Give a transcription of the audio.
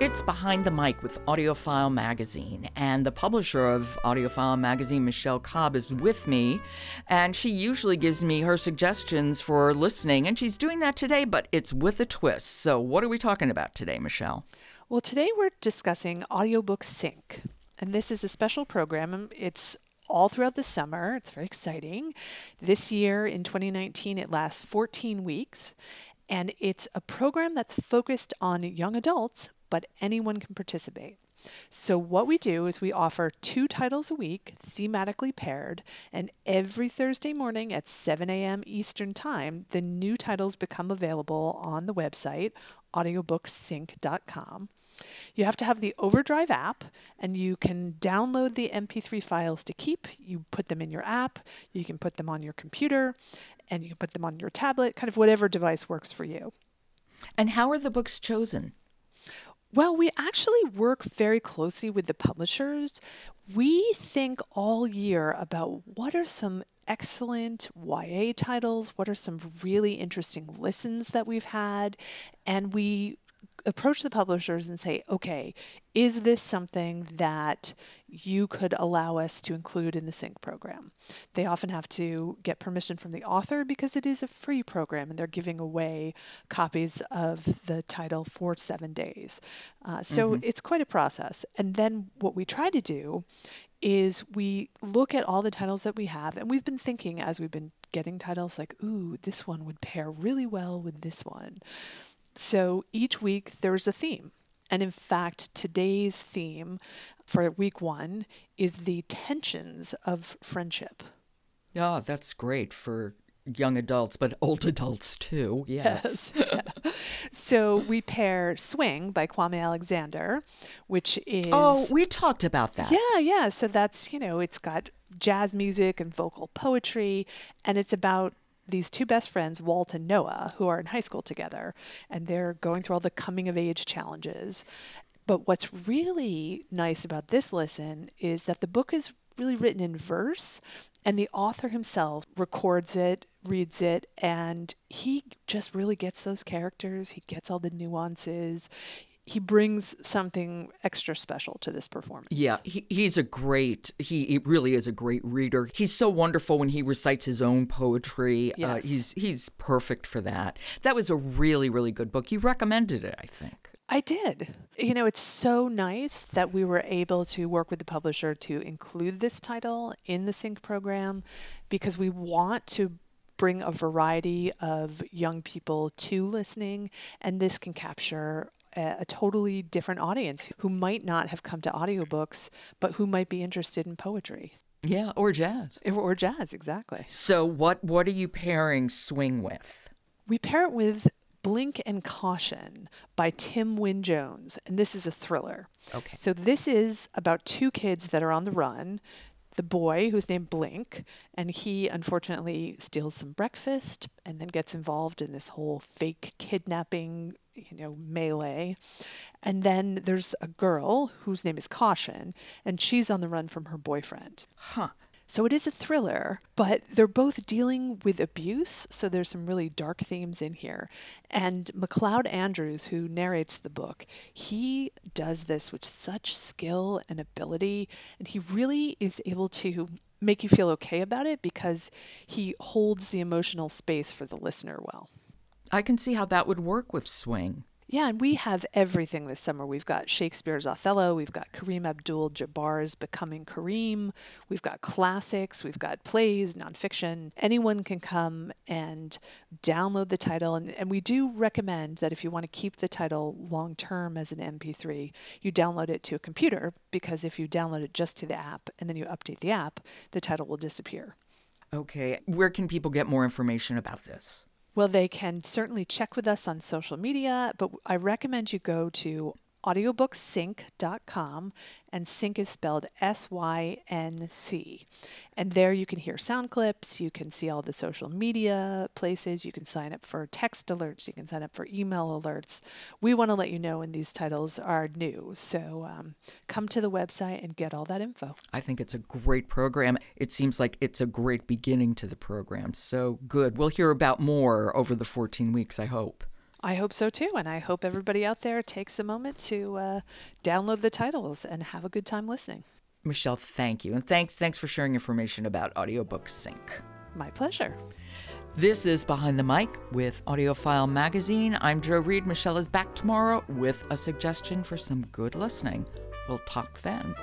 It's Behind the Mic with AudioFile Magazine, and the publisher of AudioFile Magazine, Michelle Cobb, is with me, and she usually gives me her suggestions for listening, and she's doing that today, but it's with a twist. So, what are we talking about today, Michelle? Well, today we're discussing Audiobook Sync, and this is a special program. It's all throughout the summer. It's very exciting. This year in 2019, it lasts 14 weeks, and it's a program that's focused on young adults but anyone can participate. So, what we do is we offer two titles a week, thematically paired, and every Thursday morning at 7 a.m. Eastern Time, the new titles become available on the website, audiobooksync.com. You have to have the Overdrive app, and you can download the MP3 files to keep. You put them in your app, you can put them on your computer, and you can put them on your tablet, kind of whatever device works for you. And how are the books chosen? Well, we actually work very closely with the publishers. We think all year about what are some excellent YA titles, what are some really interesting listens that we've had, and we approach the publishers and say, okay, is this something that you could allow us to include in the sync program? They often have to get permission from the author because it is a free program and they're giving away copies of the title for seven days. Uh, so mm-hmm. it's quite a process. And then what we try to do is we look at all the titles that we have, and we've been thinking as we've been getting titles like, ooh, this one would pair really well with this one. So each week there's a theme. And in fact, today's theme for week one is the tensions of friendship. Oh, that's great for young adults, but old adults too. Yes. yes. Yeah. So we pair Swing by Kwame Alexander, which is. Oh, we talked about that. Yeah, yeah. So that's, you know, it's got jazz music and vocal poetry, and it's about these two best friends, Walt and Noah, who are in high school together, and they're going through all the coming of age challenges. But what's really nice about this listen is that the book is really written in verse, and the author himself records it, reads it, and he just really gets those characters. He gets all the nuances he brings something extra special to this performance. Yeah, he, he's a great, he, he, really is a great reader. He's so wonderful when he recites his own poetry. Uh, yes. Uh, he's, he's perfect for that. That was a really, really good book. You recommended it, I think. I did. You know, it's so nice that we were able to work with the publisher to include this title in the Sync program because we want to bring a variety of young people to listening, and this can capture a, a totally different audience who might not have come to audiobooks, but who might be interested in poetry. Yeah, or jazz. Or jazz, exactly. So what what are you pairing swing with? We pair it with Blink and Caution by Tim Wynne Jones, and this is a thriller. Okay. So this is about two kids that are on the run. The boy, who's named Blink, and he unfortunately steals some breakfast and then gets involved in this whole fake kidnapping you know, melee. And then there's a girl whose name is Caution, and she's on the run from her boyfriend. Huh. So it is a thriller, but they're both dealing with abuse. So there's some really dark themes in here. And MacLeod Andrews, who narrates the book, he does this with such skill and ability. And he really is able to make you feel okay about it because he holds the emotional space for the listener well. I can see how that would work with swing. Yeah, and we have everything this summer. We've got Shakespeare's Othello, we've got Kareem Abdul Jabbar's Becoming Kareem, we've got classics, we've got plays, nonfiction. Anyone can come and download the title. And, and we do recommend that if you want to keep the title long term as an MP3, you download it to a computer because if you download it just to the app and then you update the app, the title will disappear. Okay. Where can people get more information about this? Well, they can certainly check with us on social media, but I recommend you go to audiobooksync.com and sync is spelled S Y N C. And there you can hear sound clips, you can see all the social media places, you can sign up for text alerts, you can sign up for email alerts. We want to let you know when these titles are new. So um, come to the website and get all that info. I think it's a great program. It seems like it's a great beginning to the program. So good. We'll hear about more over the 14 weeks, I hope. I hope so too. And I hope everybody out there takes a moment to uh, download the titles and have a good time listening. Michelle, thank you. And thanks thanks for sharing information about Audiobook Sync. My pleasure. This is Behind the Mic with AudioFile Magazine. I'm Jo Reed. Michelle is back tomorrow with a suggestion for some good listening. We'll talk then.